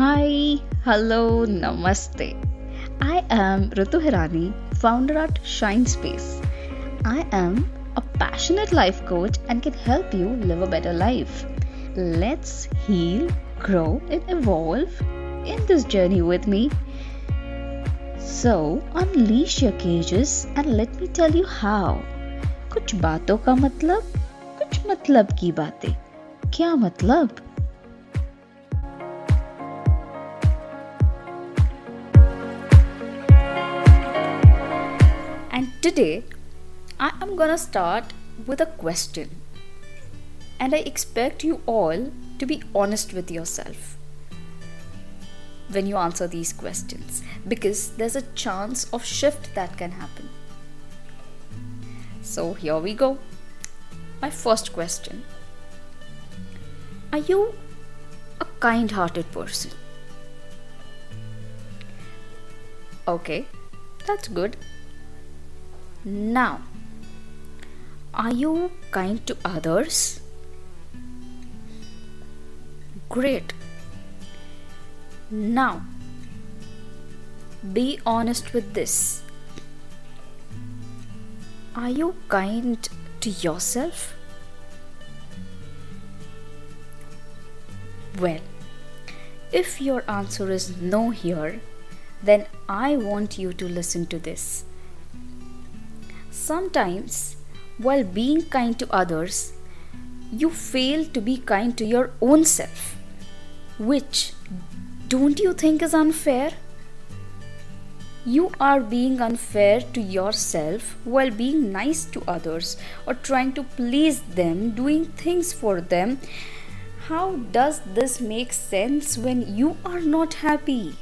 Hi, hello, namaste. I am Ritu Hirani, founder at Shine Space. I am a passionate life coach and can help you live a better life. Let's heal, grow, and evolve in this journey with me. So, unleash your cages and let me tell you how. कुछ बातों का मतलब कुछ मतलब की बातें क्या मतलब today, I am gonna start with a question. And I expect you all to be honest with yourself when you answer these questions because there's a chance of shift that can happen. So here we go. My first question Are you a kind hearted person? Okay, that's good. Now, are you kind to others? Great. Now, be honest with this. Are you kind to yourself? Well, if your answer is no here, then I want you to listen to this. Sometimes, while being kind to others, you fail to be kind to your own self, which don't you think is unfair? You are being unfair to yourself while being nice to others or trying to please them, doing things for them. How does this make sense when you are not happy?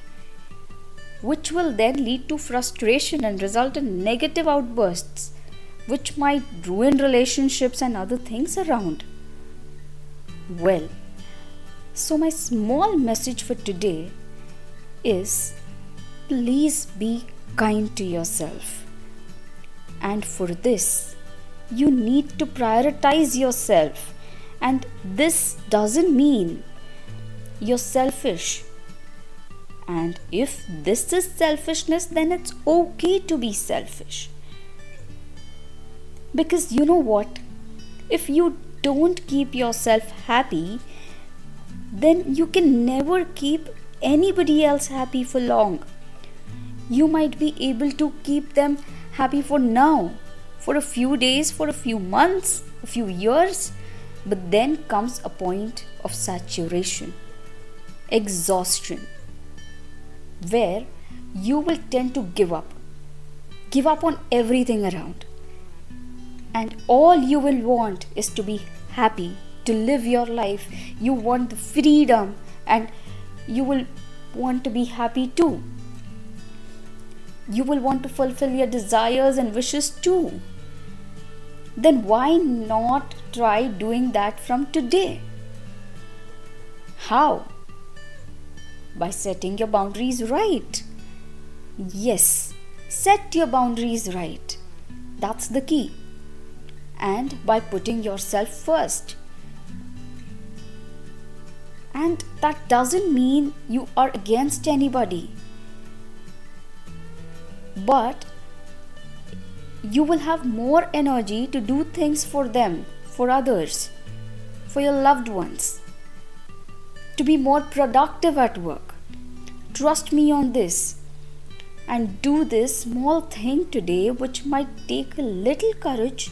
Which will then lead to frustration and result in negative outbursts, which might ruin relationships and other things around. Well, so my small message for today is please be kind to yourself. And for this, you need to prioritize yourself. And this doesn't mean you're selfish. And if this is selfishness, then it's okay to be selfish. Because you know what? If you don't keep yourself happy, then you can never keep anybody else happy for long. You might be able to keep them happy for now, for a few days, for a few months, a few years, but then comes a point of saturation, exhaustion, where you will tend to give up. Give up on everything around. And all you will want is to be happy, to live your life. You want the freedom and you will want to be happy too. You will want to fulfill your desires and wishes too. Then why not try doing that from today? How? By setting your boundaries right. Yes, set your boundaries right. That's the key. And by putting yourself first. And that doesn't mean you are against anybody. But you will have more energy to do things for them, for others, for your loved ones, to be more productive at work. Trust me on this and do this small thing today, which might take a little courage,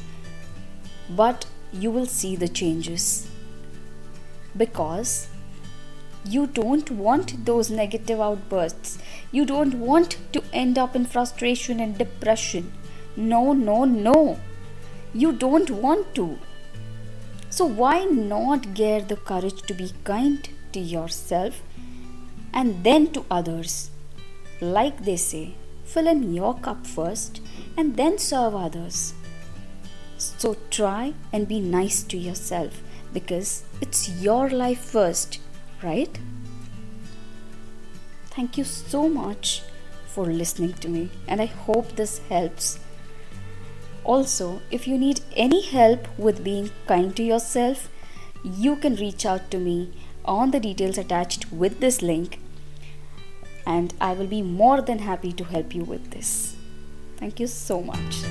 but you will see the changes. Because you don't want those negative outbursts. You don't want to end up in frustration and depression. No, no, no. You don't want to. So, why not get the courage to be kind to yourself and then to others? Like they say, fill in your cup first and then serve others. So, try and be nice to yourself because it's your life first right? Thank you so much for listening to me, and I hope this helps. Also, if you need any help with being kind to yourself, you can reach out to me on the details attached with this link and I will be more than happy to help you with this. Thank you so much.